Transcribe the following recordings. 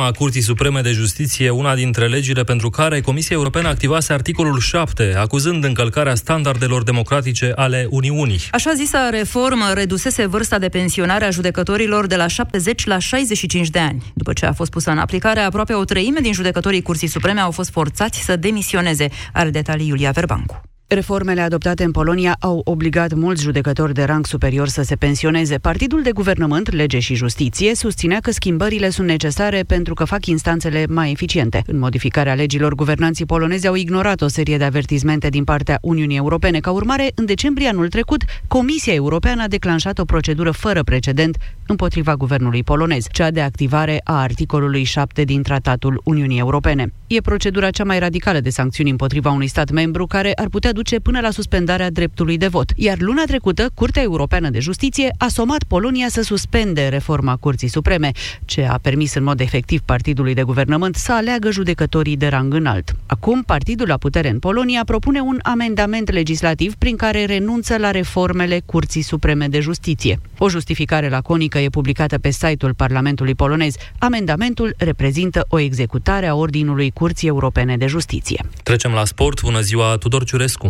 reforma Curții Supreme de Justiție una dintre legile pentru care Comisia Europeană activase articolul 7, acuzând încălcarea standardelor democratice ale Uniunii. Așa zisa reformă redusese vârsta de pensionare a judecătorilor de la 70 la 65 de ani. După ce a fost pusă în aplicare, aproape o treime din judecătorii Curții Supreme au fost forțați să demisioneze. Are detalii Iulia Verbancu. Reformele adoptate în Polonia au obligat mulți judecători de rang superior să se pensioneze. Partidul de guvernământ, Lege și Justiție, susținea că schimbările sunt necesare pentru că fac instanțele mai eficiente. În modificarea legilor, guvernanții polonezi au ignorat o serie de avertizmente din partea Uniunii Europene. Ca urmare, în decembrie anul trecut, Comisia Europeană a declanșat o procedură fără precedent împotriva guvernului polonez, cea de activare a articolului 7 din Tratatul Uniunii Europene. E procedura cea mai radicală de sancțiuni împotriva unui stat membru care ar putea duce până la suspendarea dreptului de vot. Iar luna trecută, Curtea Europeană de Justiție a somat Polonia să suspende reforma Curții Supreme, ce a permis în mod efectiv partidului de guvernământ să aleagă judecătorii de rang înalt. Acum, partidul la putere în Polonia propune un amendament legislativ prin care renunță la reformele Curții Supreme de Justiție. O justificare laconică e publicată pe site-ul Parlamentului polonez. Amendamentul reprezintă o executare a ordinului Curții Europene de Justiție. Trecem la sport. Bună ziua, Tudor Ciurescu!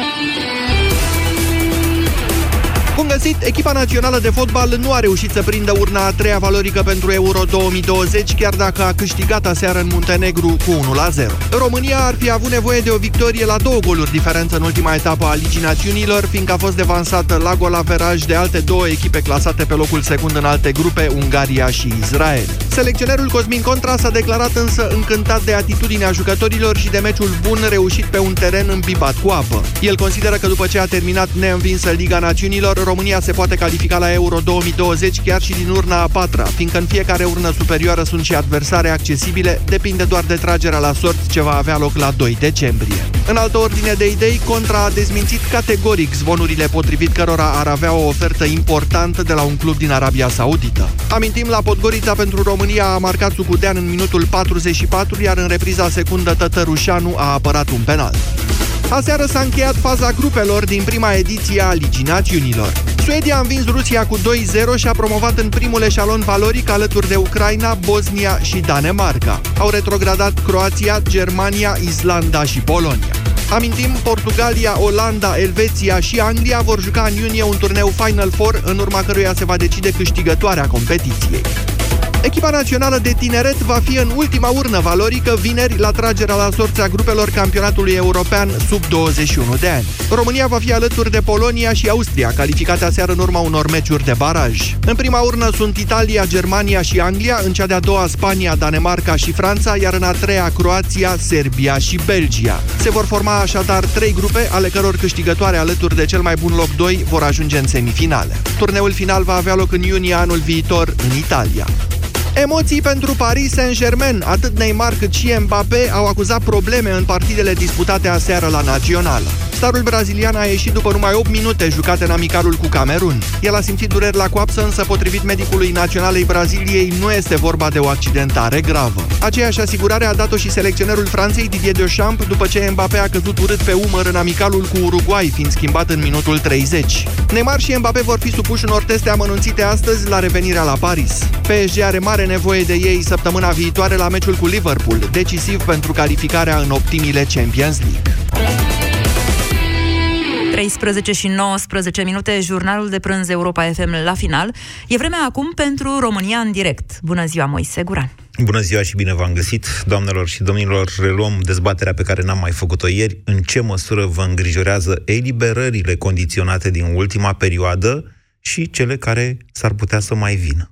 Bun găsit! Echipa națională de fotbal nu a reușit să prindă urna a treia valorică pentru Euro 2020, chiar dacă a câștigat aseară în Muntenegru cu 1-0. România ar fi avut nevoie de o victorie la două goluri diferență în ultima etapă a Ligii Națiunilor, fiindcă a fost devansată la golaveraj de alte două echipe clasate pe locul secund în alte grupe, Ungaria și Israel. Selecționerul Cosmin Contra s-a declarat însă încântat de atitudinea jucătorilor și de meciul bun reușit pe un teren îmbibat cu apă. El consideră că după ce a terminat neînvinsă Liga Națiunilor, România se poate califica la Euro 2020 chiar și din urna a patra, fiindcă în fiecare urnă superioară sunt și adversare accesibile, depinde doar de tragerea la sort ce va avea loc la 2 decembrie. În altă ordine de idei, Contra a dezmințit categoric zvonurile potrivit cărora ar avea o ofertă importantă de la un club din Arabia Saudită. Amintim, la Podgorița pentru România a marcat Sucudean în minutul 44, iar în repriza secundă Tătărușanu a apărat un penal. Aseară s-a încheiat faza grupelor din prima ediție a Ligii Națiunilor. Suedia a învins Rusia cu 2-0 și a promovat în primul eșalon valoric alături de Ucraina, Bosnia și Danemarca. Au retrogradat Croația, Germania, Islanda și Polonia. Amintim, Portugalia, Olanda, Elveția și Anglia vor juca în iunie un turneu Final Four, în urma căruia se va decide câștigătoarea competiției. Echipa națională de tineret va fi în ultima urnă valorică vineri la tragerea la sorța grupelor campionatului european sub 21 de ani. România va fi alături de Polonia și Austria, calificate aseară în urma unor meciuri de baraj. În prima urnă sunt Italia, Germania și Anglia, în cea de-a doua Spania, Danemarca și Franța, iar în a treia Croația, Serbia și Belgia. Se vor forma așadar trei grupe, ale căror câștigătoare alături de cel mai bun loc 2 vor ajunge în semifinale. Turneul final va avea loc în iunie anul viitor în Italia. Emoții pentru Paris Saint-Germain. Atât Neymar cât și Mbappé au acuzat probleme în partidele disputate aseară la Națională. Starul brazilian a ieșit după numai 8 minute jucate în amicalul cu Camerun. El a simțit dureri la coapsă, însă potrivit medicului naționalei Braziliei nu este vorba de o accidentare gravă. Aceeași asigurare a dat-o și selecționerul Franței Didier Deschamps după ce Mbappé a căzut urât pe umăr în amicalul cu Uruguay, fiind schimbat în minutul 30. Neymar și Mbappé vor fi supuși unor teste amănunțite astăzi la revenirea la Paris. PSG are mare nevoie de ei săptămâna viitoare la meciul cu Liverpool, decisiv pentru calificarea în optimile Champions League. 13 și 19 minute, jurnalul de prânz Europa FM la final. E vremea acum pentru România în direct. Bună ziua, Moise Guran! Bună ziua și bine v-am găsit, doamnelor și domnilor. Reluăm dezbaterea pe care n-am mai făcut-o ieri. În ce măsură vă îngrijorează eliberările condiționate din ultima perioadă și cele care s-ar putea să mai vină?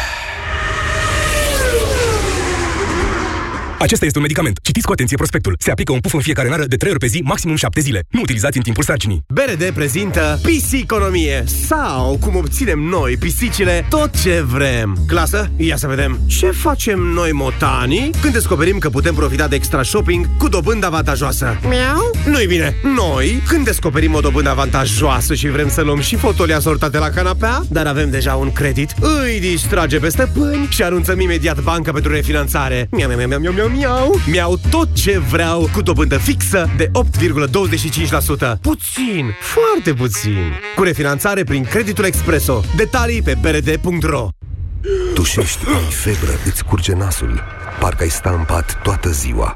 Acesta este un medicament. Citiți cu atenție prospectul. Se aplică un puf în fiecare nară de 3 ori pe zi, maximum 7 zile. Nu utilizați în timpul sarcinii. BRD prezintă Pisiconomie sau cum obținem noi pisicile tot ce vrem. Clasă, ia să vedem. Ce facem noi motanii când descoperim că putem profita de extra shopping cu dobândă avantajoasă? Miau? Nu-i bine. Noi, când descoperim o dobândă avantajoasă și vrem să luăm și fotolii asortate la canapea, dar avem deja un credit, îi distrage pe stăpâni și anunțăm imediat banca pentru refinanțare. Miau, miau, miau, miau, miau, miau. Miau tot ce vreau cu dobândă fixă de 8,25%. Puțin, foarte puțin. Cu refinanțare prin creditul Expreso. Detalii pe brd.ro Tușești, ai febră, îți curge nasul. Parcă ai sta în pat toată ziua.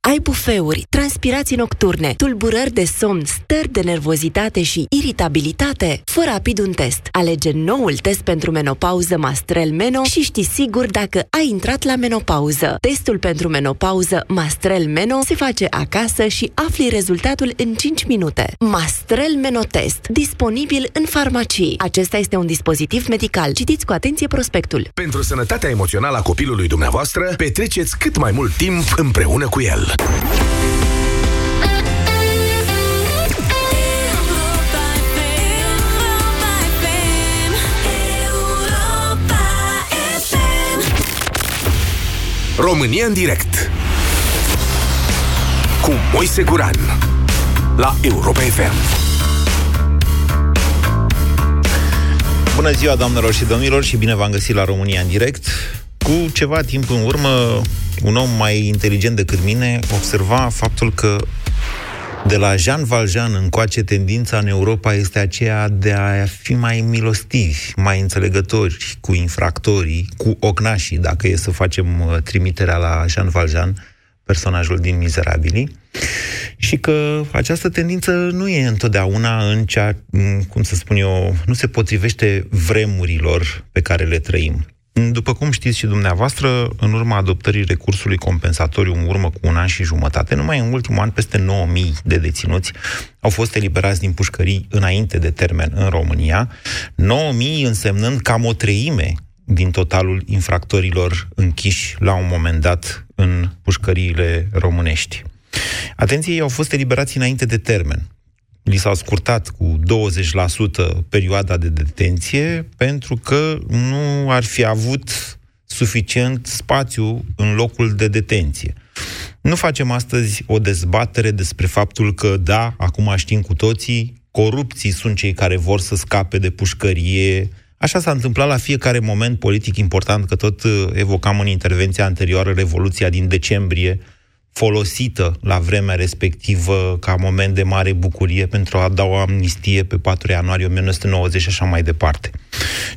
Ai bufeuri, transpirații nocturne, tulburări de somn, stări de nervozitate și iritabilitate? Fă rapid un test. Alege noul test pentru menopauză Mastrel Meno și știi sigur dacă ai intrat la menopauză. Testul pentru menopauză Mastrel Meno se face acasă și afli rezultatul în 5 minute. Mastrel Meno Test, disponibil în farmacii. Acesta este un dispozitiv medical. Citiți cu atenție prospectul. Pentru sănătatea emoțională a copilului dumneavoastră, petreceți cât mai mult timp împreună cu el. România în direct cu Moise Guran la Europa FM. Bună ziua, doamnelor și domnilor, și bine v-am găsit la România în direct. Cu ceva timp în urmă, un om mai inteligent decât mine observa faptul că de la Jean Valjean încoace, tendința în Europa este aceea de a fi mai milostivi, mai înțelegători cu infractorii, cu ocnașii, dacă e să facem uh, trimiterea la Jean Valjean, personajul din Mizerabili, și că această tendință nu e întotdeauna în cea, cum să spun eu, nu se potrivește vremurilor pe care le trăim. După cum știți și dumneavoastră, în urma adoptării recursului compensatoriu în urmă cu un an și jumătate, numai în ultimul an peste 9.000 de deținuți au fost eliberați din pușcării înainte de termen în România, 9.000 însemnând cam o treime din totalul infractorilor închiși la un moment dat în pușcăriile românești. Atenție, ei au fost eliberați înainte de termen li s-a scurtat cu 20% perioada de detenție pentru că nu ar fi avut suficient spațiu în locul de detenție. Nu facem astăzi o dezbatere despre faptul că, da, acum știm cu toții, corupții sunt cei care vor să scape de pușcărie. Așa s-a întâmplat la fiecare moment politic important, că tot evocam în intervenția anterioară Revoluția din decembrie folosită la vremea respectivă ca moment de mare bucurie pentru a da o amnistie pe 4 ianuarie 1990 și așa mai departe.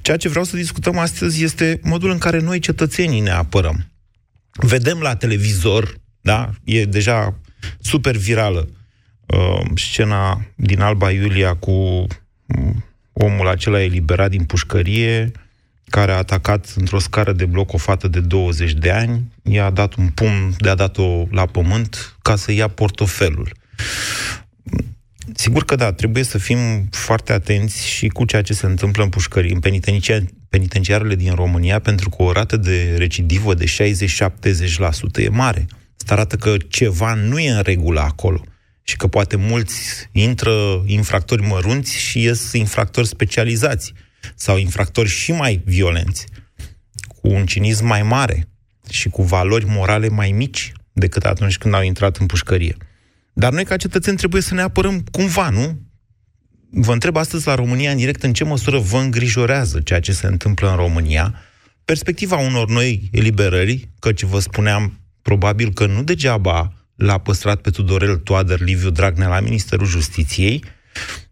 Ceea ce vreau să discutăm astăzi este modul în care noi, cetățenii, ne apărăm. Vedem la televizor, da, e deja super virală uh, scena din Alba Iulia cu um, omul acela eliberat din pușcărie, care a atacat într-o scară de bloc o fată de 20 de ani, i-a dat un pumn de a dat-o la pământ ca să ia portofelul. Sigur că da, trebuie să fim foarte atenți și cu ceea ce se întâmplă în pușcării, în penitenciarele din România, pentru că o rată de recidivă de 60-70% e mare. Asta arată că ceva nu e în regulă acolo și că poate mulți intră infractori mărunți și ies infractori specializați sau infractori și mai violenți, cu un cinism mai mare și cu valori morale mai mici decât atunci când au intrat în pușcărie. Dar noi, ca cetățeni, trebuie să ne apărăm cumva, nu? vă întreb astăzi la România în direct în ce măsură vă îngrijorează ceea ce se întâmplă în România, perspectiva unor noi eliberări, căci vă spuneam probabil că nu degeaba l-a păstrat pe Tudorel Toader Liviu Dragnea la Ministerul Justiției,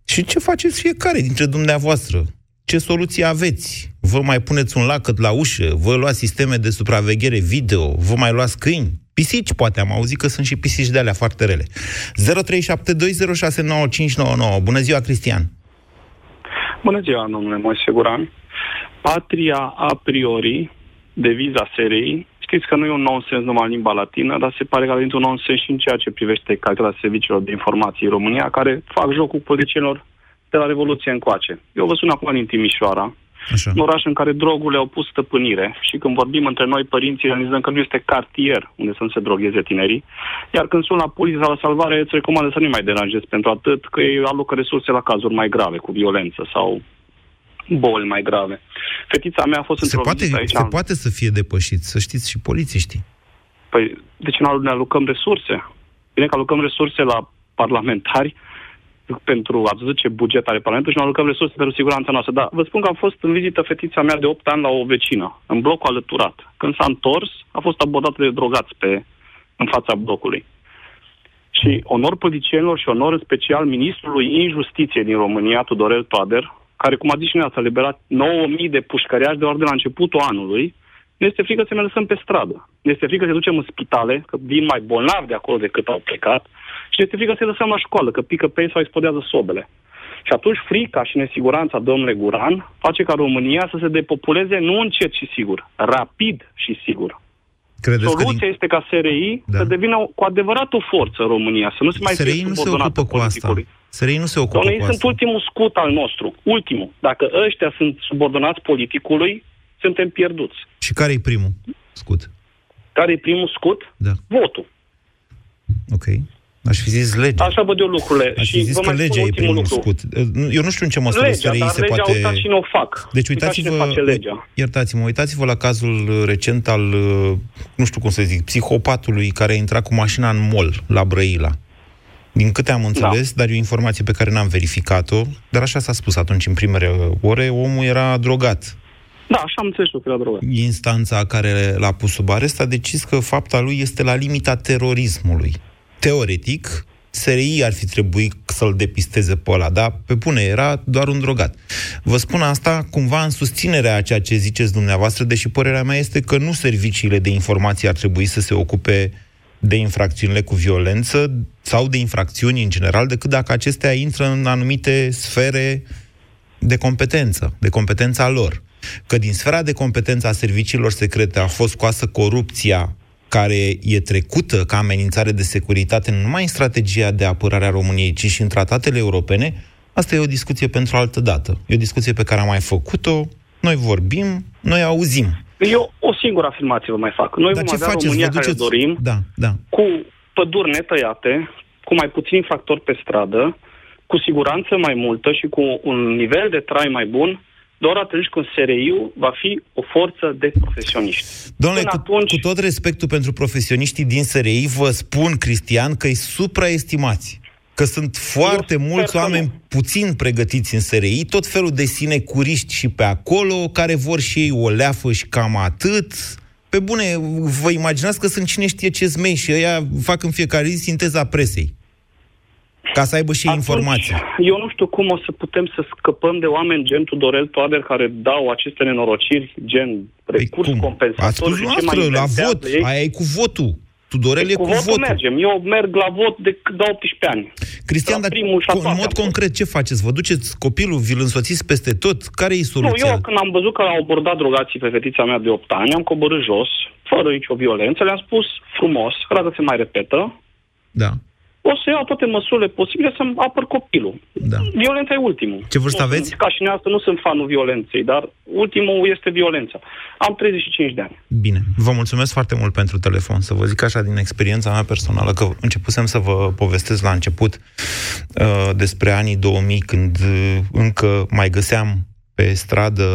și ce faceți fiecare dintre dumneavoastră? Ce soluții aveți? Vă mai puneți un lacăt la ușă? Vă luați sisteme de supraveghere video? Vă mai luați câini? Pisici, poate, am auzit că sunt și pisici de alea foarte rele. 0372069599. Bună ziua, Cristian! Bună ziua, domnule Moise Guran. Patria a priori, deviza serii, știți că nu e un nonsens numai în limba latină, dar se pare că a un nonsens și în ceea ce privește calitatea serviciilor de informații în România, care fac jocul politicienilor de la Revoluție încoace. Eu vă sun acum din Timișoara, Așa. un oraș în care drogurile au pus stăpânire și când vorbim între noi, părinții, realizăm că nu este cartier unde să nu se drogheze tinerii, iar când sunt la poliția la salvare, îți recomandă să nu mai deranjezi pentru atât că ei alocă resurse la cazuri mai grave, cu violență sau boli mai grave. Fetița mea a fost se într-o poate, aici. Se poate să fie depășit, să știți și polițiștii. Păi, de ce nu ne alucăm resurse? Bine că alucăm resurse la parlamentari, pentru, ați văzut ce buget are Parlamentul și ne alucăm resurse pentru siguranța noastră. Dar vă spun că am fost în vizită fetița mea de 8 ani la o vecină, în blocul alăturat. Când s-a întors, a fost abordată de drogați pe, în fața blocului. Și onor politicienilor și onor în special ministrului injustiție din România, Tudorel Toader, care, cum a zis și noi, a liberat 9.000 de pușcăriași de ori de la începutul anului, ne este frică să ne lăsăm pe stradă. Ne este frică să ducem în spitale, că vin mai bolnavi de acolo decât au plecat, și ne este frică să lăsăm la școală, că pică pe ei sau explodează sobele. Și atunci frica și nesiguranța, domnule Guran, face ca România să se depopuleze nu încet și sigur, rapid și sigur. Credeți Soluția din... este ca SRI da. să devină cu adevărat o forță în România, să nu se mai SRI fie nu se ocupă cu asta. SRI nu se ocupă Doamne, cu ei asta. sunt ultimul scut al nostru. Ultimul. Dacă ăștia sunt subordonați politicului, suntem pierduți. Și care e primul scut? Care e primul scut? Da. Votul. Ok. Aș fi zis legea. Așa văd eu lucrurile. Aș fi și zis vă că mai spun legea e ultimul primul lucru. scut. Eu nu știu în ce măsură Legea, SRI dar se legea poate... au uitat și nu o fac. Deci Uitați uitați-vă, ce face legea. iertați-mă, uitați-vă la cazul recent al, nu știu cum să zic, psihopatului care a intrat cu mașina în mall la Brăila. Din câte am înțeles, da. dar e o informație pe care n-am verificat-o, dar așa s-a spus atunci în primele ore, omul era drogat. Da, așa am înțeles eu că era drogat. Instanța care l-a pus sub arest a decis că fapta lui este la limita terorismului. Teoretic, SRI ar fi trebuit să-l depisteze pe ăla, dar pe bune, era doar un drogat. Vă spun asta cumva în susținerea a ceea ce ziceți dumneavoastră, deși părerea mea este că nu serviciile de informații ar trebui să se ocupe de infracțiunile cu violență sau de infracțiuni în general, decât dacă acestea intră în anumite sfere de competență, de competența lor. Că din sfera de competență a serviciilor secrete a fost scoasă corupția care e trecută ca amenințare de securitate nu numai în strategia de apărare a României, ci și în tratatele europene, asta e o discuție pentru altă dată. E o discuție pe care am mai făcut-o, noi vorbim, noi auzim. Eu o singură afirmație vă mai fac. Noi Dar vom ce avea faceți? România Vă duceți... care dorim, da, da. cu păduri netăiate, cu mai puțini infractori pe stradă, cu siguranță mai multă și cu un nivel de trai mai bun, doar atunci când SRI-ul va fi o forță de profesioniști. Domnule, cu, atunci... cu tot respectul pentru profesioniștii din SRI, vă spun, Cristian, că îi supraestimați. Că sunt foarte Eu mulți oameni nu. puțin pregătiți în SRI, tot felul de sinecuriști și pe acolo, care vor și ei o leafă și cam atât. Pe bune, vă imaginați că sunt cine știe ce zmei și ăia fac în fiecare zi sinteza presei. Ca să aibă și Atunci, informații. Eu nu știu cum o să putem să scăpăm de oameni gen Tudorel Toader care dau aceste nenorociri, gen recurs Păi cum? compensator. Ați spus și ce mai noastră, la inventează vot. ei. Aia e cu votul. Tudorel e cu, cu votul votul. mergem. Eu merg la vot de cât de 18 ani. Cristian, La dar primul și a co- în doua mod am fost. concret, ce faceți? Vă duceți copilul, vi-l însoțiți peste tot? Care e Nu, soluția? eu când am văzut că au abordat drogații pe fetița mea de 8 ani, am coborât jos, fără nicio violență, le-am spus frumos, că dacă se mai repetă, Da. O să iau toate măsurile posibile să-mi apăr copilul. Da. Violența e ultimul. Ce vârstă Nu aveți? Sunt, ca și noastră, nu sunt fanul violenței, dar ultimul este violența. Am 35 de ani. Bine. Vă mulțumesc foarte mult pentru telefon. Să vă zic așa din experiența mea personală, că începusem să vă povestesc la început uh, despre anii 2000, când uh, încă mai găseam pe stradă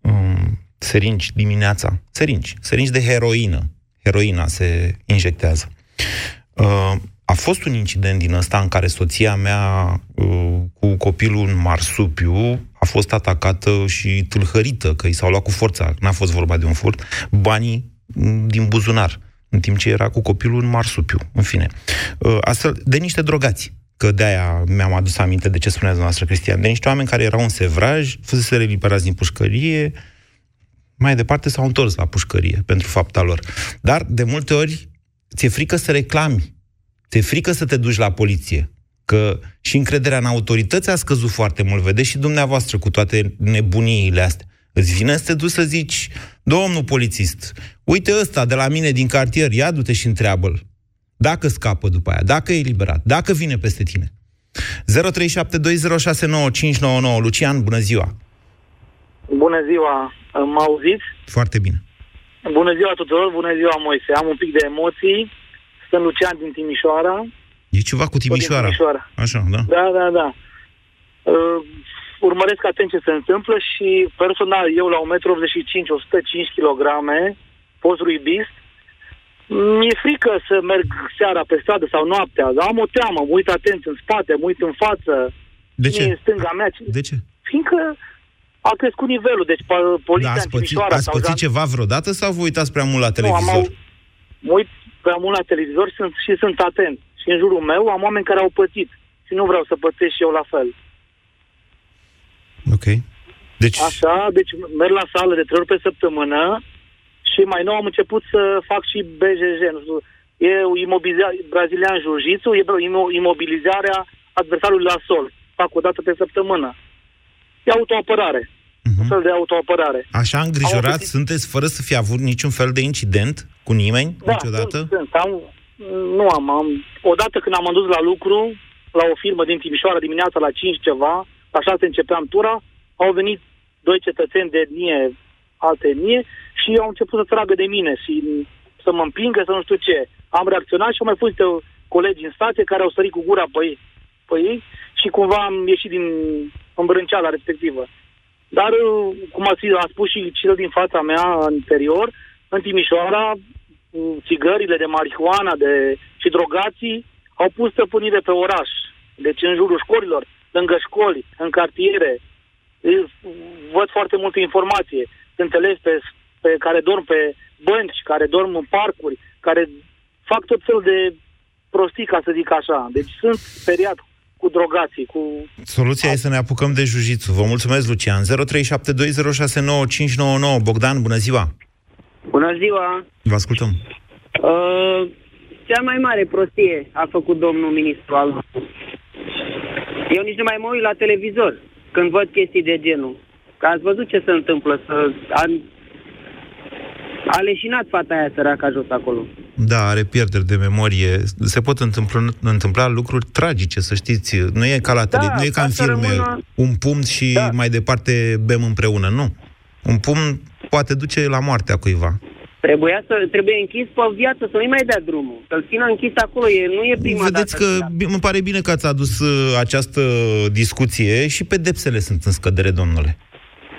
um, seringi dimineața. Seringi. Seringi de heroină. Heroina se injectează. Uh, a fost un incident din ăsta în care soția mea uh, cu copilul în marsupiu a fost atacată și tâlhărită, că i s-au luat cu forța, n-a fost vorba de un furt, banii mm, din buzunar, în timp ce era cu copilul în marsupiu, în fine. Uh, astfel, de niște drogați că de-aia mi-am adus aminte de ce spunea dumneavoastră, Cristian, de niște oameni care erau în sevraj, fusese reliberați din pușcărie, mai departe s-au întors la pușcărie pentru fapta lor. Dar, de multe ori, ți-e frică să reclami, ți-e frică să te duci la poliție, că și încrederea în autorități a scăzut foarte mult, vedeți și dumneavoastră cu toate nebuniile astea. Îți vine să te duci să zici, domnul polițist, uite ăsta de la mine din cartier, ia du-te și întreabă-l. Dacă scapă după aia, dacă e eliberat, dacă vine peste tine. 0372069599 Lucian, bună ziua! Bună ziua! Mă auziți? Foarte bine. Bună ziua tuturor, bună ziua Moise. Am un pic de emoții. Sunt Lucian din Timișoara. E ceva cu Timișoara. Timișoara. Așa, da. Da, da, da. Uh, urmăresc atent ce se întâmplă și personal, eu la 1,85 m, 105 kg, post ruibist, mi-e frică să merg seara pe stradă sau noaptea, dar am o teamă, mă uit atent în spate, mă uit în față. De ce? În stânga mea. De ce? Fiindcă a crescut nivelul, deci pa- poliția Da, în ați pățit, Timișoara... ați sau pățit Zan- ceva vreodată sau vă uitați prea mult la televizor? Nu, am au... mă uit prea mult la televizor și sunt, și sunt atent. Și în jurul meu am oameni care au pățit. Și nu vreau să pățesc și eu la fel. Ok. Deci, Așa, deci merg la sală de trei ori pe săptămână și mai nou am început să fac și BJJ. Nu știu, e imobilizarea, brazilian jiu-jitsu, e imo- imobilizarea adversarului la sol. Fac o dată pe săptămână. E autoapărare. Un fel de autoapărare. așa îngrijorați Am sunteți fără să fi avut niciun fel de incident cu nimeni Da, niciodată? Sunt, sunt. Am, nu am, am. Odată când am dus la lucru, la o firmă din Timișoara dimineața la 5 ceva, la 6 începeam tura, au venit doi cetățeni de etnie, alte etnie, și au început să tragă de mine și să mă împingă, să nu știu ce. Am reacționat și au mai fost niște colegi în stație care au sărit cu gura pe ei, pe ei și cumva am ieșit din îmbrânceala respectivă. Dar, uh, cum a, a spus și cel din fața mea anterior, în Timișoara, uh, țigările de marihuana de, și drogații au pus stăpânire pe oraș. Deci în jurul școlilor, lângă școli, în cartiere. Eu Văd foarte multă informație. Sunt elevi pe, pe care dorm pe bănci, care dorm în parcuri, care fac tot felul de prostii, ca să zic așa. Deci sunt speriat cu drogații, cu Soluția e să ne apucăm de jiu Vă mulțumesc, Lucian. 0372069599. Bogdan, bună ziua! Bună ziua! Vă ascultăm. Uh, cea mai mare prostie a făcut domnul ministru al nostru. Eu nici nu mai mă uit la televizor când văd chestii de genul. Că ați văzut ce se întâmplă, să a, a leșinat fata aia săraca jos acolo. Da, are pierderi de memorie. Se pot întâmpla, întâmpla lucruri tragice, să știți. Nu e ca la tele, Da, nu e ca ca în să filme, rămână- un pumn și Da. mai departe bem împreună. Nu. Un pumn poate duce la moartea cuiva. Trebuia să, trebuie închis pe viață, să nu-i mai dea drumul. Să-l țină închis acolo, e, nu e prima Vedeți dată. că bi- îmi pare bine că ați adus uh, această discuție și pedepsele sunt în scădere, domnule.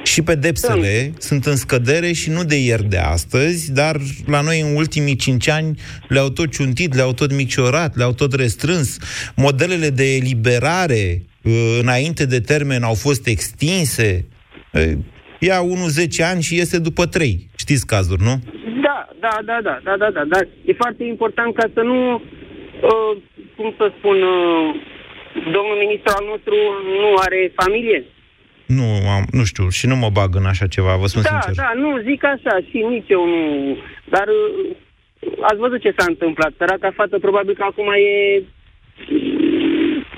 Și pedepsele sunt în scădere și nu de ieri de astăzi, dar la noi în ultimii cinci ani le-au tot ciuntit, le-au tot micșorat, le-au tot restrâns. Modelele de eliberare uh, înainte de termen au fost extinse. Uh, Ia unul 10 ani și iese după 3. Știți cazuri, nu? Da, da, da, da, da, da, da, da. E foarte important ca să nu, uh, cum să spun, uh, domnul ministru al nostru nu are familie. Nu, am, nu știu, și nu mă bag în așa ceva, vă spun da, sincer. da, nu, zic așa și nici eu nu. Dar uh, ați văzut ce s-a întâmplat. Săraca fată probabil că acum e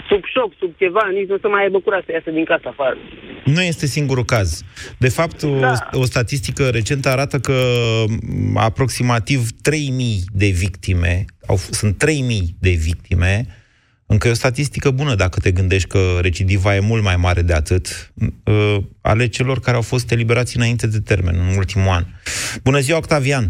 sub șoc, sub ceva, nici nu o să mai aibă curaj să iasă din casa afară. Nu este singurul caz. De fapt, o, Da. o statistică recentă arată că m, aproximativ 3.000 de victime, au, f- sunt 3.000 de victime, încă e o statistică bună dacă te gândești că recidiva e mult mai mare de atât, uh, ale celor care au fost eliberați înainte de termen, în ultimul an. Bună ziua, Octavian!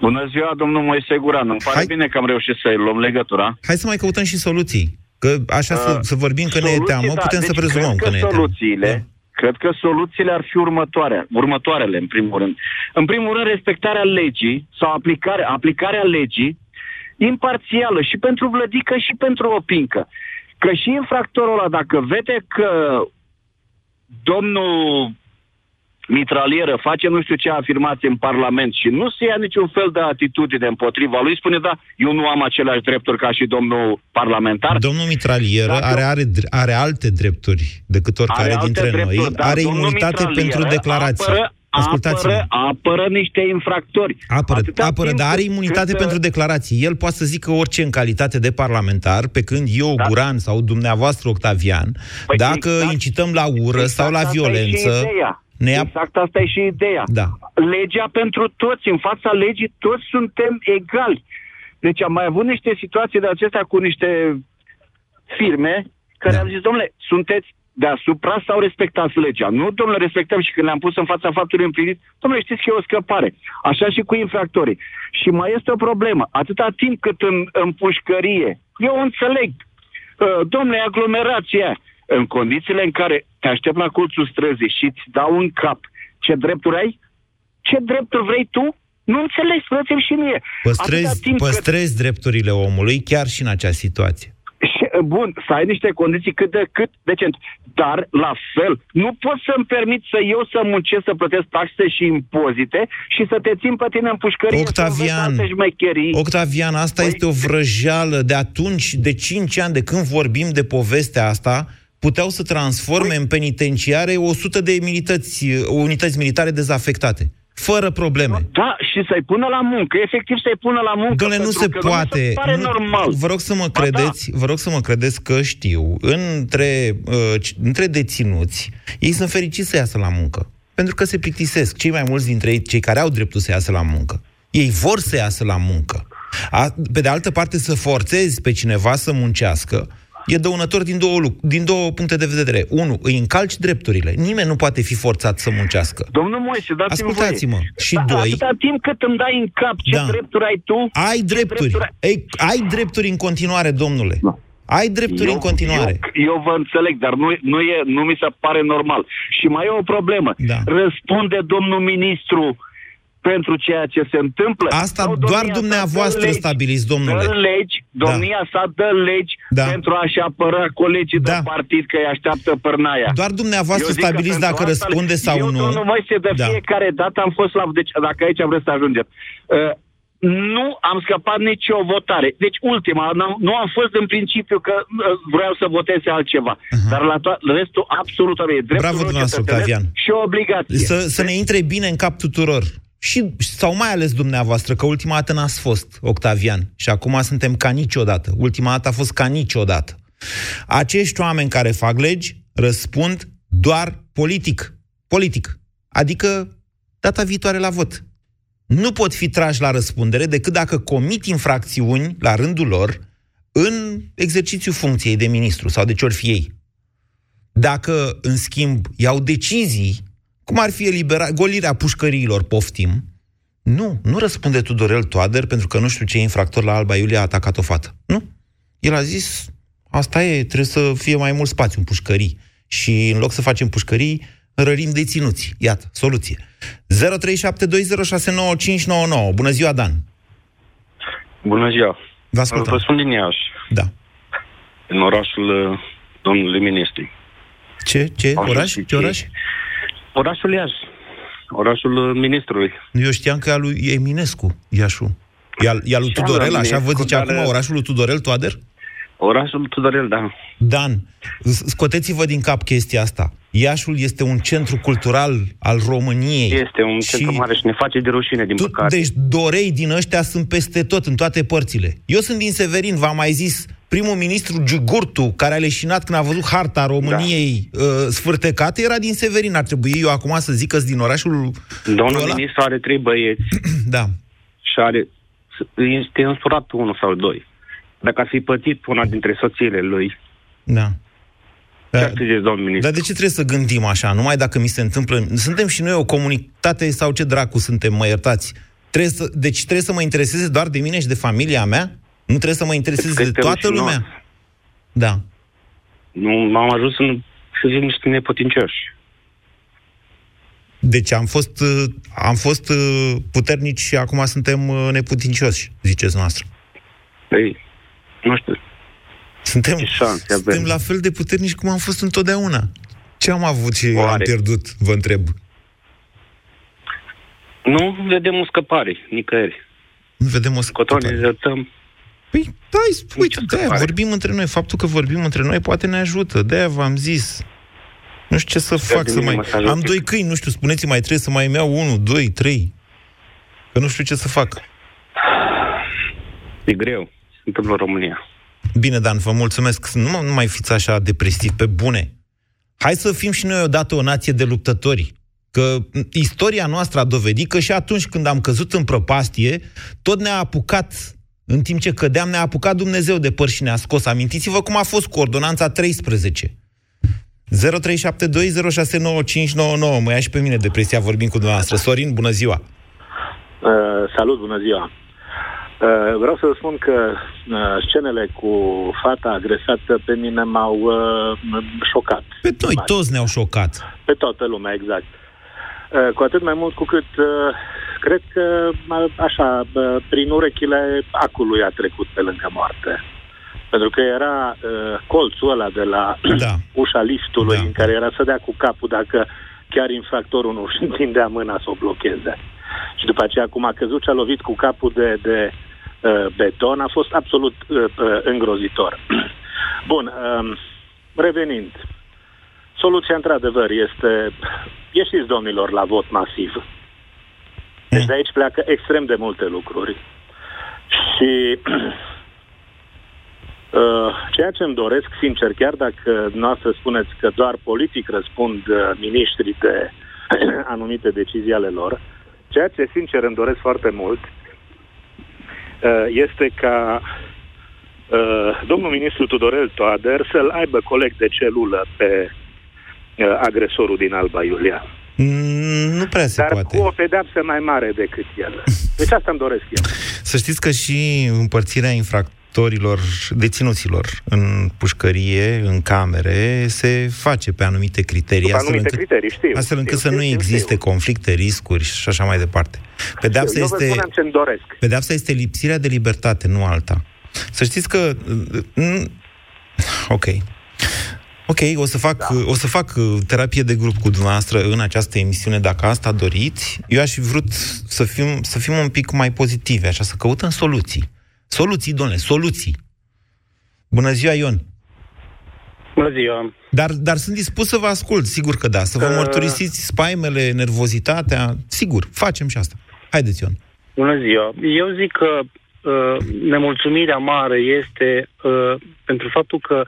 Bună ziua, domnul Moise Guran. Îmi pare Hai. bine că am reușit să luăm legătura. Hai să mai căutăm și soluții. Că așa să, Uh, să vorbim că ne e Soluții, teamă, da. putem să Deci prezumăm cred că ne e teamă. soluțiile, Cred că soluțiile ar fi următoare, următoarele, în primul rând. În primul rând, respectarea legii sau aplicare, aplicarea legii imparțială și pentru Vlădică și pentru Opincă. Că și infractorul ăla, dacă vede că domnul mitralieră face nu știu ce afirmație în Parlament și nu se ia niciun fel de atitudine împotriva lui, spune, da, eu nu am aceleași drepturi ca și domnul parlamentar. Domnul mitralieră Dacă- are, are, are alte drepturi decât oricare Are alte dintre drepturi, noi. dar are domnul imunitate mitralieră pentru declarații. Apără, Ascultați-mă. apără, apără niște infractori. Apără, Atâta apără timp dar are cât- imunitate cât, pentru uh, declarații. El poate să zică orice în calitate de parlamentar, pe când eu, da. Guran sau dumneavoaă, Octavian, Păi dacă exact. incităm la ură Exact sau la asta e și violență, ideea. ne ia... Exact asta e și ideea. Da. Legea pentru toți, în fața legii toți suntem egali. Deci am mai avut niște situații de acestea cu niște firme care Da. au zis, domnule, sunteți deasupra sau respectați legea? Nu, domnule, respectăm și când le-am pus în fața faptului împlinit, domnule, știți că e o scăpare. Așa și cu infractorii. Și mai este o problemă. Atâta timp cât în, în pușcărie, eu înțeleg, uh, domnule, aglomerația, în condițiile în care te aștept la colțul străzii și îți dau în cap ce drepturi ai, ce drepturi vrei tu, nu înțeleg, spuneți-mi și mie. Atâta Păstrezi, timp cât- păstrezi drepturile omului chiar și în acea situație. Și, bun, să ai niște condiții cât de cât decent. Dar, la fel, nu pot să-mi permit să eu să muncesc, să plătesc taxe și impozite și să te țin pe tine în pușcărie Octavian, să înveți alte șmecherii. Octavian, asta Păi- este o vrăjeală de atunci, de 5 ani, de când vorbim de povestea asta, puteau să transforme Păi- în penitenciare 100 de milități, unități militare dezafectate. Fără probleme. Da, și să-i pună la muncă, efectiv să-i pună la muncă. Doamne, nu pentru se că poate. Nu mi se pare Nu- normal. Vă rog să mă Ba da. credeți, vă rog să mă credeți că știu, între, uh, c- între deținuți, ei sunt fericiți să iasă la muncă. Pentru că se plictisesc. Cei mai mulți dintre ei, cei care au dreptul să iasă la muncă. Ei vor să iasă la muncă. A, pe de altă parte, să forțezi pe cineva să muncească e dăunător din două, luc- din două puncte de vedere. Unu, îi încalci drepturile. Nimeni nu poate fi forțat să muncească. Domnul Moise, dați-mi Ascultați-mă. voie. Și Da, doi, Atâta timp cât îmi dai în cap ce Da. drepturi ai tu... ai ce drepturi. Ei, ai drepturi în continuare, domnule. Ai drepturi în continuare. Eu, eu vă înțeleg, dar nu, nu, e, nu mi se pare normal. Și mai e o problemă. Da. Răspunde domnul ministru pentru ceea ce se întâmplă. Asta Sau doar domnia sa dumneavoastră dă legi, stabiliți, domnule. Dă legi, domnia sa dă legi Da. pentru a-și apăra colegii de partid că îi așteaptă pârnaia. Doar dumneavoastră Eu zic că stabiliți pentru dacă asta- răspunde sau eu, nu. domnul Moise, de Da. fiecare dată am fost la... Deci, dacă aici vreți să ajungeți. Uh, nu am scăpat nicio votare. Deci, ultima, n-am- nu am fost în principiu că uh, vreau să voteze altceva. Dar la to- restul, absolut, e dreptul Bravo meu dumneavoastră, cetățenesc Octavian. și o obligație. Să, să ne intre bine în cap tuturor. Și, sau mai ales dumneavoastră, că ultima dată n-ați fost, Octavian. Și acum suntem ca niciodată. Ultima dată a fost ca niciodată. Acești oameni care fac legi răspund doar politic. Politic. Adică data viitoare la vot. Nu pot fi trași la răspundere decât dacă comit infracțiuni la rândul lor în exercițiul funcției de ministru sau de ce ori fi ei. Dacă, în schimb, iau decizii, cum ar fi elibera, golirea pușcăriilor, poftim, nu, nu răspunde Tudorel Toader pentru că nu știu ce infractor la Alba Iulia a atacat o fată. Nu. El a zis, asta e, trebuie să fie mai mult spațiu în pușcării. Și în loc să facem pușcării, rărim deținuți. Iată, soluție. 0372069599. Bună ziua, Dan. Bună ziua. Vă ascultăm. Vă spun din Iași. Da. În orașul uh, domnului ministru. Ce? Ce? Așa Oraș? și Ce oraș? Orașul Iași. Orașul uh, ministrului. Eu știam că e al lui Eminescu, Iașu. E al, e al lui Și al Tudorel, lui așa vă Eminescu, zice dar- acum, orașul lui Tudorel Toader? Orașul Tudorel, da. Dan, s- scoteți-vă din cap chestia asta. Iașul este un centru cultural al României. Este un centru mare și ne face de rușine, din Tu, păcate. deci dorei din ăștia sunt peste tot, în toate părțile. Eu sunt din Severin, v-am mai zis, primul ministru Giugurtu, care a leșinat când a văzut harta României da. uh, sfârtecată, era din Severin. Ar trebui eu acum să zic că din orașul Domnul ăla? ministru are trei băieți. da. Și are... Este însurat unul sau doi. Dacă ar fi pătit una dintre soțiile lui, Da. ce ar ziceți, domnul ministru? Dar de ce trebuie să gândim așa? Numai dacă mi se întâmplă... Suntem și noi o comunitate sau ce dracu suntem, mă iertați? Trebuie să, deci trebuie să mă intereseze doar de mine și de familia mea? Nu trebuie să mă intereseze Cred de că toată rușinos. lumea? Da. Nu, am ajuns în, să zic niște neputincioși. Deci am fost, uh, am fost uh, puternici și acum suntem uh, neputincioși, ziceți noastră. Păi, nu știu. Suntem, Ce șanse suntem avem? la fel de puternici cum am fost întotdeauna. Ce am avut și am Oare? pierdut, vă întreb. Nu vedem o scăpare, nicăieri. Nu vedem o Încotro ne îndreptăm. Păi, da, uite, de scăpare. vorbim între noi. Faptul că vorbim între noi poate ne ajută. De-aia v-am zis. Nu știu ce să fac, de să mine mai... mesajul Am tip. doi câini, nu știu, spuneți mai trebuie să mai îmi iau unul, doi, trei. Că nu știu ce să fac. E greu. Se întâmplă în România. Bine, Dan, vă mulțumesc. Nu, mă- nu mai fiți așa depresiv, pe bune. Hai să fim și noi odată o nație de luptători. Că m, istoria noastră a dovedit că și atunci când am căzut în prăpastie, tot ne-a apucat, în timp ce cădeam, ne-a apucat Dumnezeu de păr și ne-a scos. Amintiți-vă cum a fost cu ordonanța 13. 0372069599. Mă ia și pe mine depresia vorbind cu dumneavoastră. Sorin, bună ziua! Uh, salut, bună ziua! Uh, vreau să vă spun că uh, scenele cu fata agresată pe mine m-au uh, șocat. Pe noi toți ne-au șocat. Pe toată lumea, exact. Uh, cu atât mai mult cu cât uh, cred că uh, așa, uh, prin urechile acului a trecut pe lângă moarte. Pentru că era uh, colțul ăla de la da. ușa liftului da. în care era să dea cu capul dacă chiar infractorul nu își întindea mâna să o blocheze. Și după aceea, cum a căzut și a lovit cu capul de, de uh, beton, a fost absolut uh, uh, îngrozitor. Bun, um, revenind. Soluția, într-adevăr, este ieșiți, domnilor, la vot masiv. Deci de aici pleacă extrem de multe lucruri. Și uh, ceea ce îmi doresc, sincer, chiar dacă noastră spuneți că doar politic răspund uh, miniștrii de anumite decizii ale lor, ceea ce, sincer, îmi doresc foarte mult uh, este ca uh, domnul ministru Tudorel Toader să-l aibă coleg de celulă pe uh, agresorul din Alba Iulia. Mm, Nu prea se Dar poate. cu o pedeapsă mai mare decât el. Deci asta îmi doresc eu. Să știți că și împărțirea infractorilor, deținuților în pușcărie, în camere, se face pe anumite criterii. După astfel anumite încât, criterii, știu. astfel încât știu, să nu știu, existe știu. conflicte, riscuri și așa mai departe. Pedeapsa eu vă este, spuneam ce-mi doresc. pedeapsa este lipsirea de libertate, nu alta. Să știți că... mm, Ok. Ok, o să fac, da. o să fac uh, terapie de grup cu dumneavoastră în această emisiune, dacă asta doriți. Eu aș fi vrut să fim, să fim un pic mai pozitivi, așa, să căutăm soluții. Soluții, domnule, soluții. Bună ziua, Ion! Bună ziua! Dar, dar sunt dispus să vă ascult, sigur că da. Să vă Uh. mărturisiți spaimele, nervozitatea. Sigur, facem și asta. Haideți, Ion. Bună ziua! Eu zic că uh, nemulțumirea mare este uh, pentru faptul că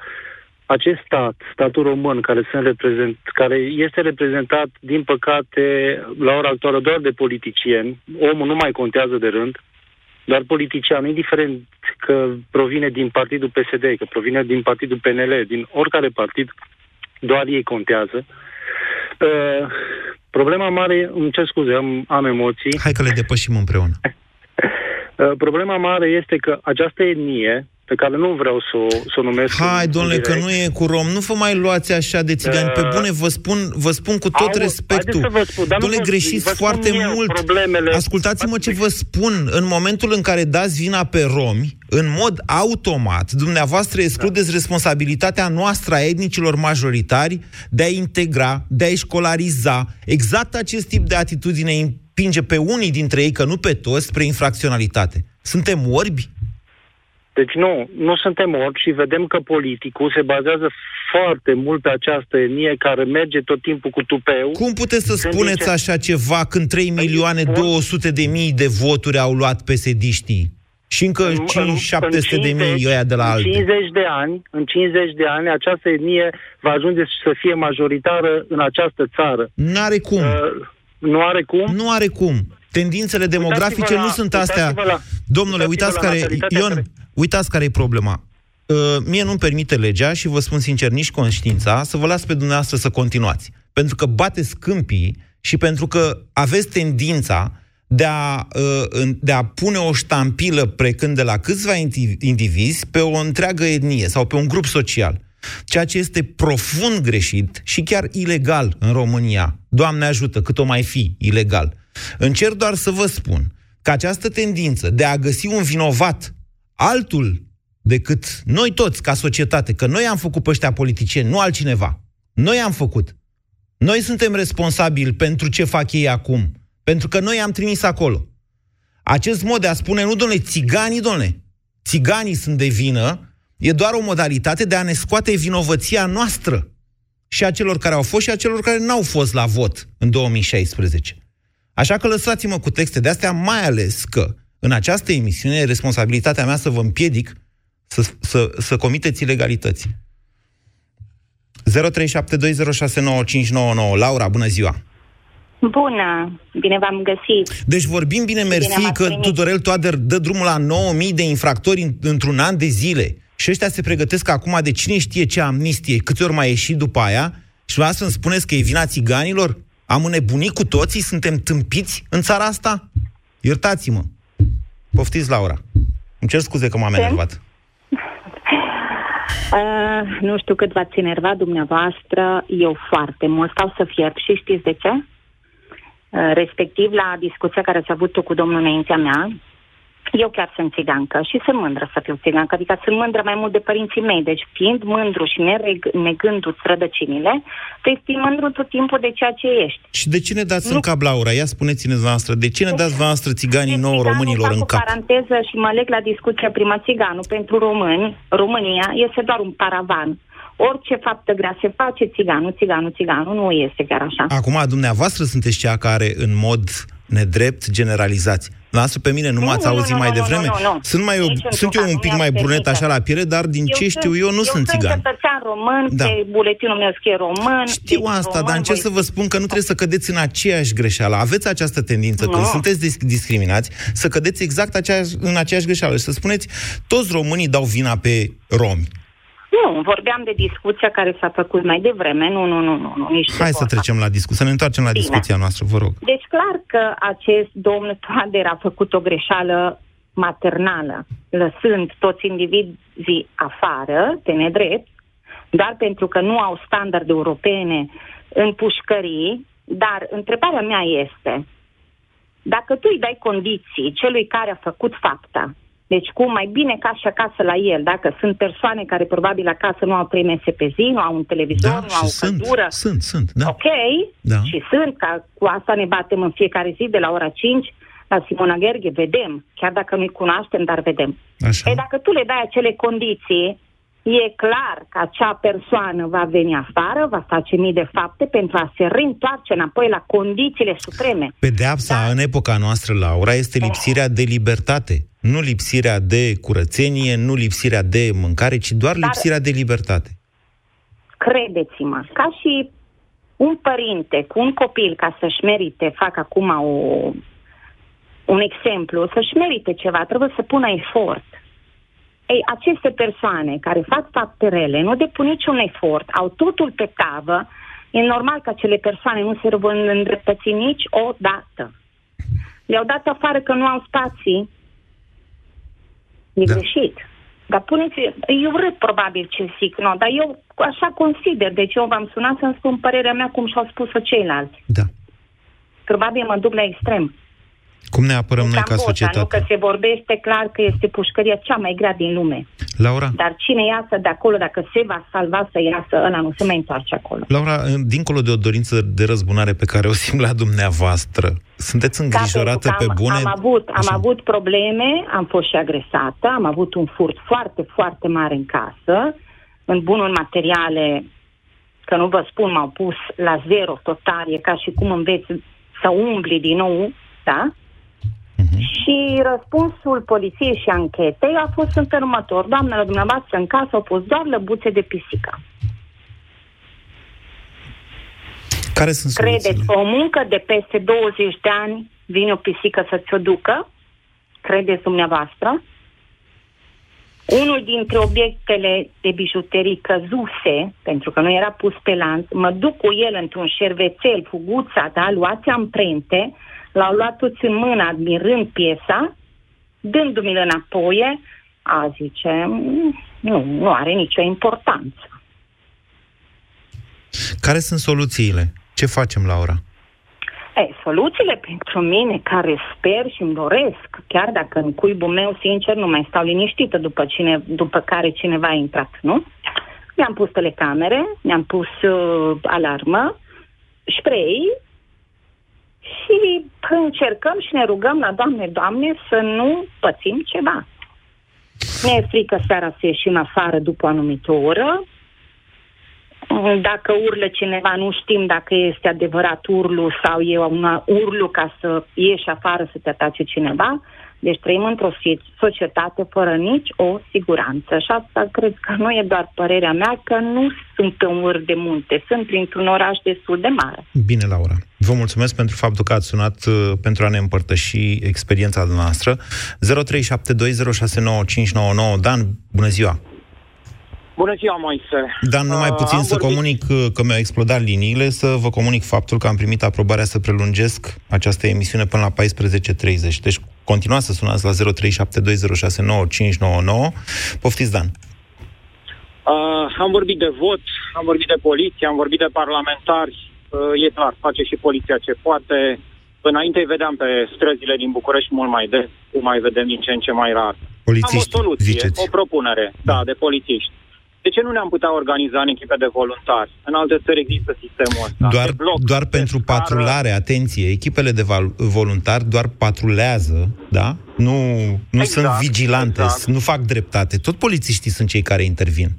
acest stat, statul român, care, sunt reprezent, care este reprezentat, din păcate, la ora actuală doar de politicieni, omul nu mai contează de rând, doar politicianul, indiferent că provine din partidul PSD, că provine din partidul PNL, din oricare partid, doar ei contează. Uh, problema mare, îmi cer scuze, am, am emoții. Hai că le depășim împreună. Uh, problema mare este că această etnie, pe care nu vreau să o, să o numesc... Hai, în domnule, că direct, nu e cu rom. Nu vă mai luați așa de țigani. Pe Uh, bune, vă spun, vă spun cu tot Au, respectul. haideți să vă spun, dar nu Domnule, vă- greșiți vă spun foarte eu mult. problemele. Ascultați-mă ce vă spun. În momentul în care dați vina pe romi, în mod automat, dumneavoastră excludeți Da. responsabilitatea noastră a etnicilor majoritari de a integra, de a-i școlariza. Exact acest tip de atitudine împinge pe unii dintre ei, că nu pe toți, spre infracționalitate. Suntem orbi? Deci nu, nu suntem orbi și vedem că politicul se bazează foarte mult pe această etnie care merge tot timpul cu tupeu. Cum puteți să Când spuneți zice- așa ceva când 3 milioane 200 de mii de voturi au luat pesediștii? Și încă În- 5-700 în de 50 mii ăia de la în alte. 50 de ani, în 50 de ani, această etnie va ajunge să fie majoritară în această țară. N-are cum. Uh, nu are cum? Nu are cum. Tendințele demografice Uitați-vă la- nu sunt astea. uitați-vă la- Domnule, uitați-vă uitați la care... natalitatea Ion, care- uitați care e problema. Uh, mie nu-mi permite legea și vă spun sincer, nici conștiința, să vă las pe dumneavoastră să continuați. Pentru că bateți câmpii și pentru că aveți tendința de a, uh, în- de a pune o ștampilă plecând de la câțiva indi- indivizi pe o întreagă etnie sau pe un grup social. Ceea ce este profund greșit și chiar ilegal în România. Doamne ajută, cât o mai fi ilegal. Încerc doar să vă spun că această tendință de a găsi un vinovat altul decât noi toți, ca societate, că noi am făcut pe ăștia politicieni, nu altcineva. Noi am făcut. Noi suntem responsabili pentru ce fac ei acum. Pentru că noi am trimis acolo. Acest mod de a spune, nu, domnule, țiganii, domnule, țiganii sunt de vină, e doar o modalitate de a ne scoate vinovăția noastră și a celor care au fost și a celor care n-au fost la vot în 2016. Așa că lăsați-mă cu texte de astea, mai ales că în această emisiune e responsabilitatea mea să vă împiedic să, să, să comiteți ilegalități. 0372069599 Laura, bună ziua! Bună! Bine v-am găsit! Deci vorbim bine, mersi, bine că primit. Tudorel Toader dă drumul la 9.000 de infractori într-un an de zile. Și ăștia se pregătesc acum de cine știe ce amnistie, câte ori mai ieși după aia, și vreau să-mi spuneți că e vina țiganilor? Am înnebunit cu toții? Suntem tâmpiți în țara asta? Iertați-mă. Poftiți, Laura. Îmi cer scuze că m-am enervat. Uh, nu știu cât v-ați enervat dumneavoastră, eu foarte mult stau să fierb și știți de ce? Uh, respectiv la discuția care s-a avut cu domnul înaintea mea, eu chiar sunt țigancă și sunt mândră să fiu țigancă, adică sunt mândră mai mult de părinții mei, deci fiind mândru și nereg- negându-ți rădăcinile, te fii mândru tot timpul de ceea ce ești. Și de ce ne dați nu. în cap, Laura? Ia spuneți-ne noastră, de ce ne dați voastră țiganii deci, nouă românilor în cap? paranteză și mă leg la discuția prima țiganul. Pentru români, România este doar un paravan orice faptă grea se face, țiganul, țiganul, țiganul, nu este chiar așa. Acum, dumneavoastră sunteți cea care, în mod nedrept, generalizați. Lasă pe mine, nu, nu m-ați nu, auzit nu, mai nu, devreme? Nu, nu, nu. Sunt, mai, sunt eu un pic mai brunet așa la piele, dar din eu ce sunt, știu eu, nu eu sunt țigan. Eu sunt cetățean român, da. pe buletinul meu scrie român. Știu asta, român, dar încerc să vă spun că nu trebuie să cădeți în aceeași greșeală. Aveți această tendință, nu. când sunteți discriminați, să cădeți exact aceeași, în aceeași greșeală și să spuneți, toți românii dau vina pe romi. Nu, vorbeam de discuția care s-a făcut mai devreme. Nu, nu, nu, nu, nu nici Hai să trecem la discuție, să ne întoarcem la Bine. discuția noastră, vă rog. Deci clar că acest domn Toader a făcut o greșeală maternală, lăsând toți indivizii afară, de nedrept, doar pentru că nu au standarde europene în pușcării, dar întrebarea mea este, dacă tu îi dai condiții celui care a făcut fapta deci cum mai bine ca și acasă la el, dacă sunt persoane care probabil acasă nu au trei mese pe zi, nu au un televizor, da, nu au sunt, căldură. Sunt, sunt, da. Ok, da. și sunt, ca cu asta ne batem în fiecare zi de la ora 5 la Simona Gherghe, vedem, chiar dacă nu-i cunoaștem, dar vedem. Așa. E, dacă tu le dai acele condiții, e clar că acea persoană va veni afară, va face mii de fapte pentru a se reîntoarce înapoi la condițiile supreme. Pedeapsa da. în epoca noastră, Laura, este lipsirea de libertate. Nu lipsirea de curățenie, nu lipsirea de mâncare, ci doar Dar, lipsirea de libertate. Credeți-mă, ca și un părinte cu un copil ca să-și merite, fac acum o, un exemplu, să-și merite ceva, trebuie să pună efort. Ei, aceste persoane care fac fapte rele nu depun niciun efort, au totul pe tavă, e normal că acele persoane nu se vor îndreptăți nici o dată. Le-au dat afară că nu au spații, E da. greșit. Dar puneți, eu râd probabil ce zic, no, dar eu așa consider, deci eu v-am sunat să-mi spun părerea mea cum și-au spus-o ceilalți. Da. Probabil mă duc la extrem. Cum ne apărăm noi ca societate? Nu, că se vorbește clar că este pușcăria cea mai grea din lume. Laura? Dar cine iasă de acolo, dacă se va salva să iasă, ăla nu se mai întoarce acolo. Laura, dincolo de o dorință de răzbunare pe care o simt la dumneavoastră, sunteți îngrijorată da, pe am, bune? Am avut, am avut probleme, am fost și agresată, am avut un furt foarte, foarte mare în casă, în bunuri materiale, că nu vă spun, m-au pus la zero total, e ca și cum înveți să umbli din nou, da? Uh-huh. Și răspunsul poliției și anchetei a fost în următor. Doamnele dumneavoastră în casă au pus doar lăbuțe de pisică. Care sunt Credeți că o muncă de peste 20 de ani vine o pisică să ți-o ducă? Credeți dumneavoastră? Unul dintre obiectele de bijuterii căzuse, pentru că nu era pus pe lanț, mă duc cu el într-un șervețel, fuguța, da, luați amprente, l-au luat toți în mână admirând piesa, dându-mi-l înapoi, a zice, nu, nu are nicio importanță. Care sunt soluțiile? Ce facem, Laura? E, soluțiile pentru mine, care sper și îmi doresc, chiar dacă în cuibul meu, sincer, nu mai stau liniștită după, cine, după care cineva a intrat, nu? Mi-am pus telecamere, mi-am pus uh, alarmă, spray și încercăm și ne rugăm la Doamne, Doamne, să nu pățim ceva. Ne e frică seara să ieșim afară după o anumită oră, dacă urlă cineva, nu știm dacă este adevărat urlu sau e un urlu ca să ieși afară să te atace cineva. Deci trăim într-o societate fără nici o siguranță. Și asta cred că nu e doar părerea mea, că nu sunt în ur de munte, sunt printr-un oraș destul de mare. Bine, Laura. Vă mulțumesc pentru faptul că ați sunat uh, pentru a ne împărtăși experiența noastră. 0372069599 Dan, bună ziua! Bună ziua, Moise. Dar numai puțin uh, să vorbit... comunic uh, că mi-au explodat liniile, să vă comunic faptul că am primit aprobarea să prelungesc această emisiune până la 14.30. Deci continuați să sunați la 0372069599. Poftiți, Dan. Uh, am vorbit de vot, am vorbit de poliție, am vorbit de parlamentari. Uh, e clar, face și poliția ce poate. Înainte îi vedeam pe străzile din București mult mai des, cum mai vedem din ce în ce mai rar. Polițiști, am o soluție, ziceți. o propunere, da, de polițiști. De ce nu ne-am putea organiza în echipe de voluntari? În alte țări există sistemul ăsta. Doar, de bloc, doar de pentru scară. patrulare, atenție, echipele de val- voluntari doar patrulează, da? Nu, nu Exact, sunt vigilante, exact. nu fac dreptate. Tot polițiștii sunt cei care intervin.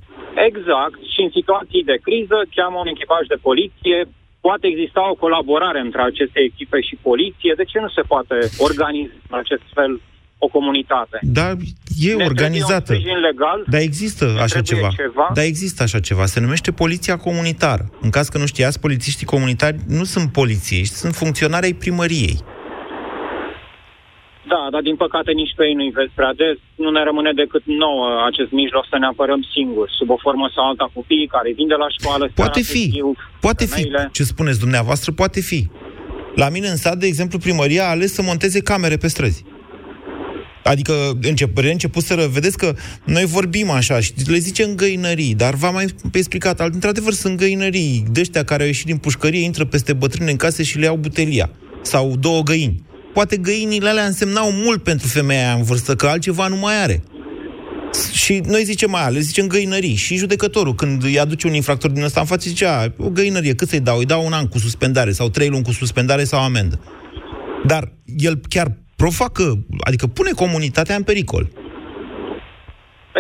Exact. Și în situații de criză cheamă un echipaj de poliție. Poate exista o colaborare între aceste echipe și poliție. De ce nu se poate organiza în acest fel o comunitate? Dar e Ne organizată. trebuie un sprijin legal? Dar există Ne așa trebuie ceva. ceva? Dar există așa ceva. Se numește poliția comunitară. În caz că nu știați, polițiștii comunitari nu sunt polițiști, sunt funcționari ai primăriei. Da, dar din păcate nici pe ei nu-i vezi prea des. Nu ne rămâne decât nouă acest mijloc să ne apărăm singuri, sub o formă sau alta copiii care vin de la școală. Poate seara fi, târziu, poate fi. femeile. Ce spuneți dumneavoastră, poate fi. La mine în sat, de exemplu, primăria a ales să monteze camere pe străzi. Adică încep, reîncepuseră, vedeți că noi vorbim așa și le zicem găinării, dar v-am mai explicat, al- într-adevăr sunt găinării, de ăștia care au ieșit din pușcărie, intră peste bătrâne în case și le iau butelia. Sau două găini. Poate găinile alea însemnau mult pentru femeia aia în vârstă, că altceva nu mai are. Și noi zicem aia, le zicem găinării. Și judecătorul, când îi aduce un infractor din ăsta în față, zicea, o găinărie, cât să-i dau? Îi dau un an cu suspendare sau trei luni cu suspendare sau amendă. Dar el chiar profacă, adică pune comunitatea în pericol.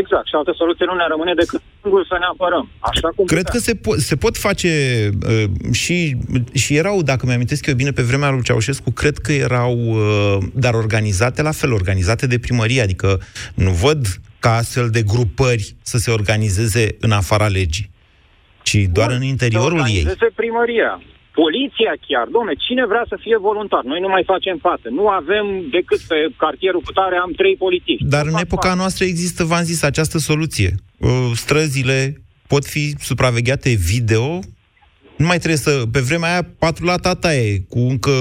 Exact. Și altă soluție nu ne rămâne decât singur să ne apărăm. Așa cum Cred putem. că se, po- se pot face uh, și, și erau, dacă mi-amintesc eu bine, pe vremea lui Ceaușescu, cred că erau, uh, dar organizate la fel, organizate de primărie, adică nu văd ca astfel de grupări să se organizeze în afara legii, ci doar în interiorul ei. Organizeze primăria. Poliția chiar. Domne, cine vrea să fie voluntar? Noi nu mai facem față. Nu avem decât pe cartierul cu tare am trei polițiști. Dar în epoca noastră există, v-am zis, această soluție. Uh, Străzile pot fi supravegheate video, nu mai trebuie să... Pe vremea aia, patrula tata e, cu încă...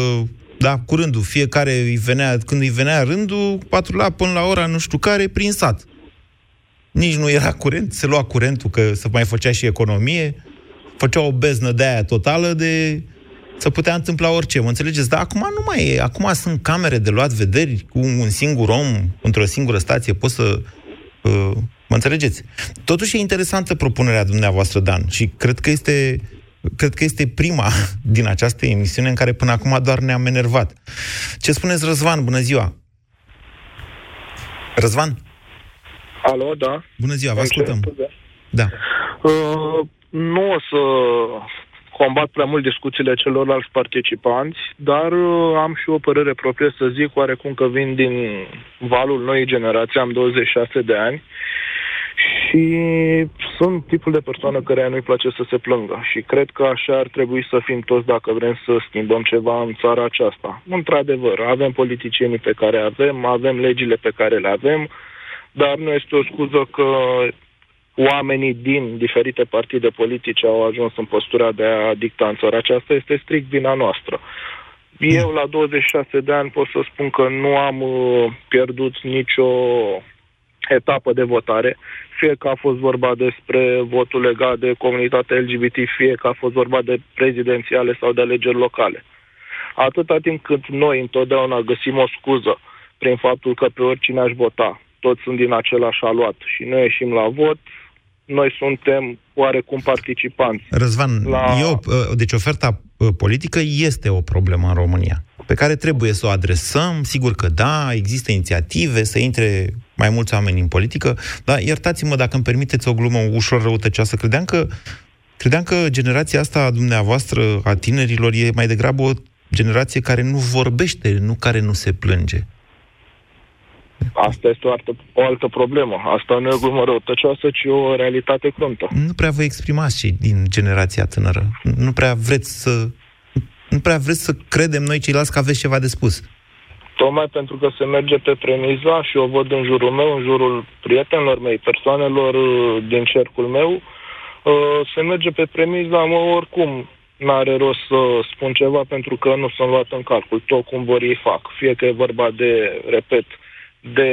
Da, cu rândul. Fiecare îi venea, când îi venea rândul, patrula până la ora nu știu care, prin sat. Nici nu era curent, se lua curentul, că se mai făcea și economie, făcea o beznă de aia totală de să putea întâmpla orice, mă înțelegeți? Dar acum nu mai e. Acum sunt camere de luat vederi cu un singur om într-o singură stație. Poți să... Uh, mă înțelegeți? Totuși e interesantă propunerea dumneavoastră, Dan, și cred că este cred că este prima din această emisiune în care până acum doar ne-am enervat. Ce spuneți, Răzvan? Bună ziua! Răzvan? Alo, da. Bună ziua, vă ascultăm. Da. Uh, nu o să combat prea mult discuțiile celorlalți participanți, dar uh, am și o părere proprie să zic, oarecum că vin din valul noii generații, am 26 de ani și sunt tipul de persoană care nu-i place să se plângă și cred că așa ar trebui să fim toți dacă vrem să schimbăm ceva în țara aceasta. Într-adevăr, avem politicienii pe care avem, avem legile pe care le avem, dar nu este o scuză că oamenii din diferite partide politice au ajuns în postura de a dicta în țara aceasta, este strict vina noastră. Eu, la 26 de ani, pot să spun că nu am uh, pierdut nicio etapă de votare, fie că a fost vorba despre votul legat de comunitatea LGBT, fie că a fost vorba de prezidențiale sau de alegeri locale. Atâta timp cât noi întotdeauna găsim o scuză prin faptul că pe oricine aș vota, toți sunt din același aluat și noi ieșim la vot, noi suntem oarecum participanți. Răzvan, La- eu, uh, deci oferta uh, politică este o problemă în România, pe care trebuie să o adresăm, sigur că da, există inițiative să intre mai mulți oameni în politică, dar iertați-mă dacă îmi permiteți o glumă ușor răutăcioasă, credeam că Credeam că generația asta a dumneavoastră, a tinerilor, e mai degrabă o generație care nu vorbește, nu care nu se plânge. Asta este o altă, o altă problemă. Asta nu e o glumă răutăcioasă, ci o realitate cruntă. Nu prea vă exprimați cei din generația tânără. Nu prea vreți să... Nu prea vreți să credem noi ceilalți că aveți ceva de spus. Tocmai pentru că se merge pe premiza și o văd în jurul meu, în jurul prietenilor mei, persoanelor uh, din cercul meu, uh, se merge pe premiza, mă, oricum n-are rost să spun ceva pentru că nu sunt luat în calcul. Tot cum vor ei fac. Fie că e vorba de, repet, de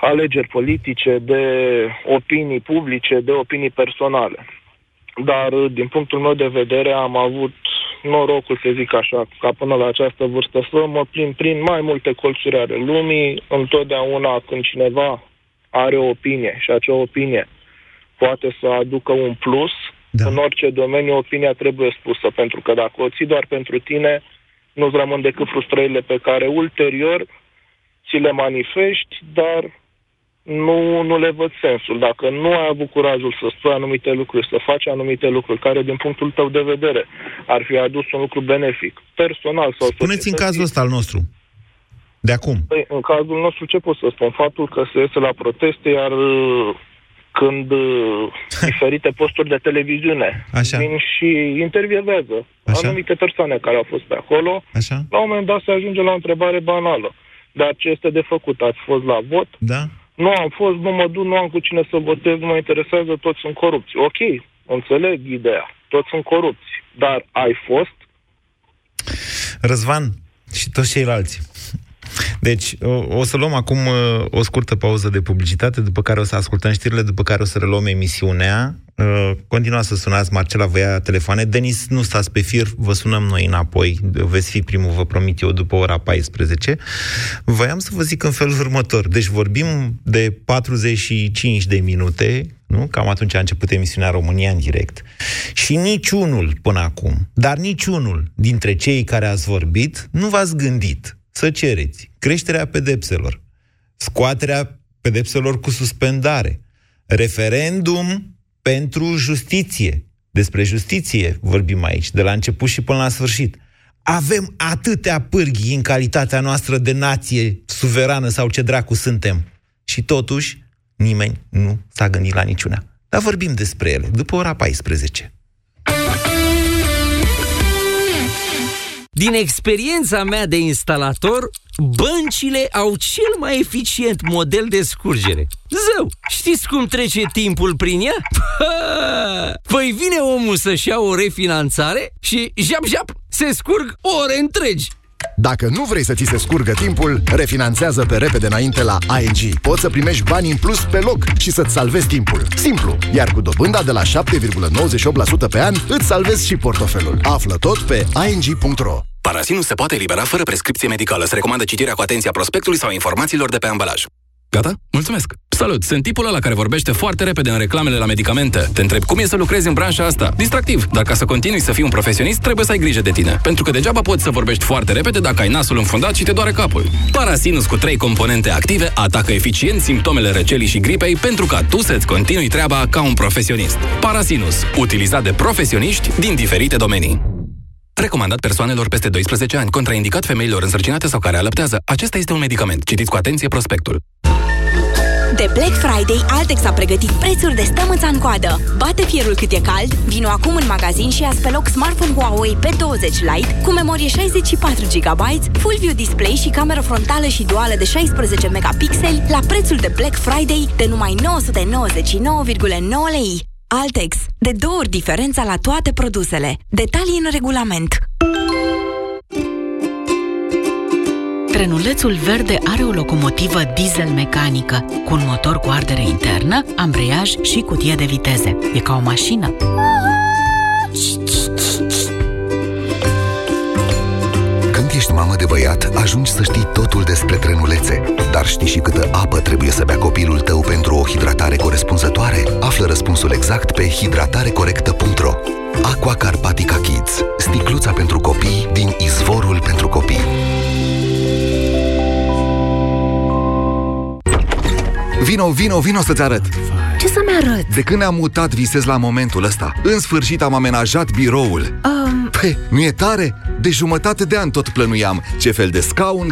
alegeri politice, de opinii publice, de opinii personale. Dar, uh, din punctul meu de vedere, am avut norocul, să zic așa, ca până la această vârstă să mă plin prin mai multe colțuri ale lumii. Întotdeauna când cineva are o opinie și acea opinie poate să aducă un plus, da. în orice domeniu opinia trebuie spusă, pentru că dacă o ții doar pentru tine, nu-ți rămân decât frustrările pe care ulterior ți le manifesti, dar nu, nu le văd sensul. Dacă nu ai avut curajul să spui anumite lucruri, să faci anumite lucruri care, din punctul tău de vedere, ar fi adus un lucru benefic, personal sau Spuneți în cazul ăsta al nostru. De acum. Păi, în cazul nostru, ce pot să spun? Faptul că se iese la proteste, iar uh, când uh, diferite posturi de televiziune Așa. vin și intervievează Așa. anumite persoane care au fost pe acolo, Așa. la un moment dat se ajunge la o întrebare banală. Dar ce este de făcut? Ați fost la vot? Da. Nu am fost, nu mă duc, nu am cu cine să votez, nu mă interesează, toți sunt corupți. Ok, înțeleg ideea, toți sunt corupți. Dar ai fost? Răzvan și toți ceilalți. Deci, o, o să luăm acum uh, o scurtă pauză de publicitate, după care o să ascultăm știrile, după care o să reluăm emisiunea. Uh, Continuați să sunați, Marcela vă ia telefoane. Denis, nu stați pe fir, vă sunăm noi înapoi. Veți fi primul, vă promit eu, după ora 14. Voiam să vă zic în felul următor. Deci vorbim de 45 de minute, nu? Cam atunci a început emisiunea România în direct. Și niciunul până acum, dar niciunul dintre cei care ați vorbit, nu v-ați gândit să cereți creșterea pedepselor, scoaterea pedepselor cu suspendare, referendum pentru justiție. Despre justiție vorbim aici, de la început și până la sfârșit. Avem atâtea pârghii în calitatea noastră de nație suverană sau ce dracu suntem. Și totuși, nimeni nu s-a gândit la niciuna. Dar vorbim despre ele, după ora 14. Din experiența mea de instalator, băncile au cel mai eficient model de scurgere. Zău, știți cum trece timpul prin ea? Păi vine omul să-și ia o refinanțare și, jap-jap, se scurg ore întregi. Dacă nu vrei să ți se scurgă timpul, refinanțează pe repede înainte la ING. Poți să primești bani în plus pe loc și să-ți salvezi timpul. Simplu, iar cu dobânda de la 7,98% pe an, îți salvezi și portofelul. Află tot pe ing.ro. Parasinul se poate elibera fără prescripție medicală. Se recomandă citirea cu atenție a prospectului sau informațiilor de pe ambalaj. Gata? Mulțumesc! Salut! Sunt tipul ăla care vorbește foarte repede în reclamele la medicamente. Te întreb cum e să lucrezi în branșa asta. Distractiv, dar ca să continui să fii un profesionist, trebuie să ai grijă de tine. Pentru că degeaba poți să vorbești foarte repede dacă ai nasul înfundat și te doare capul. Parasinus cu trei componente active atacă eficient simptomele răcelii și gripei pentru ca tu să-ți continui treaba ca un profesionist. Parasinus, utilizat de profesioniști din diferite domenii. Recomandat persoanelor peste 12 ani, contraindicat femeilor însărcinate sau care alăptează. Acesta este un medicament. Citiți cu atenție prospectul. De Black Friday, Altex a pregătit prețuri de stămâța în coadă. Bate fierul cât e cald, vino acum în magazin și ia pe loc smartphone Huawei P20 Lite cu memorie 64 GB, Full View Display și cameră frontală și duală de 16 megapixeli la prețul de Black Friday de numai 999,9 lei. Altex. De două ori diferența la toate produsele. Detalii în regulament. Trenulețul verde are o locomotivă diesel mecanică, cu un motor cu ardere internă, ambreiaj și cutie de viteze. E ca o mașină. băiat, ajungi să știi totul despre trenulețe. Dar știi și câtă apă trebuie să bea copilul tău pentru o hidratare corespunzătoare? Află răspunsul exact pe hidratarecorectă.ro Aqua Carpatica Kids. Sticluța pentru copii din izvorul pentru copii. Vino, vino, vino să-ți arăt! Ce să-mi arăt? De când ne-am mutat, visez la momentul ăsta. În sfârșit am amenajat biroul. Um... Păi, nu e tare? De jumătate de an tot plănuiam ce fel de scaun,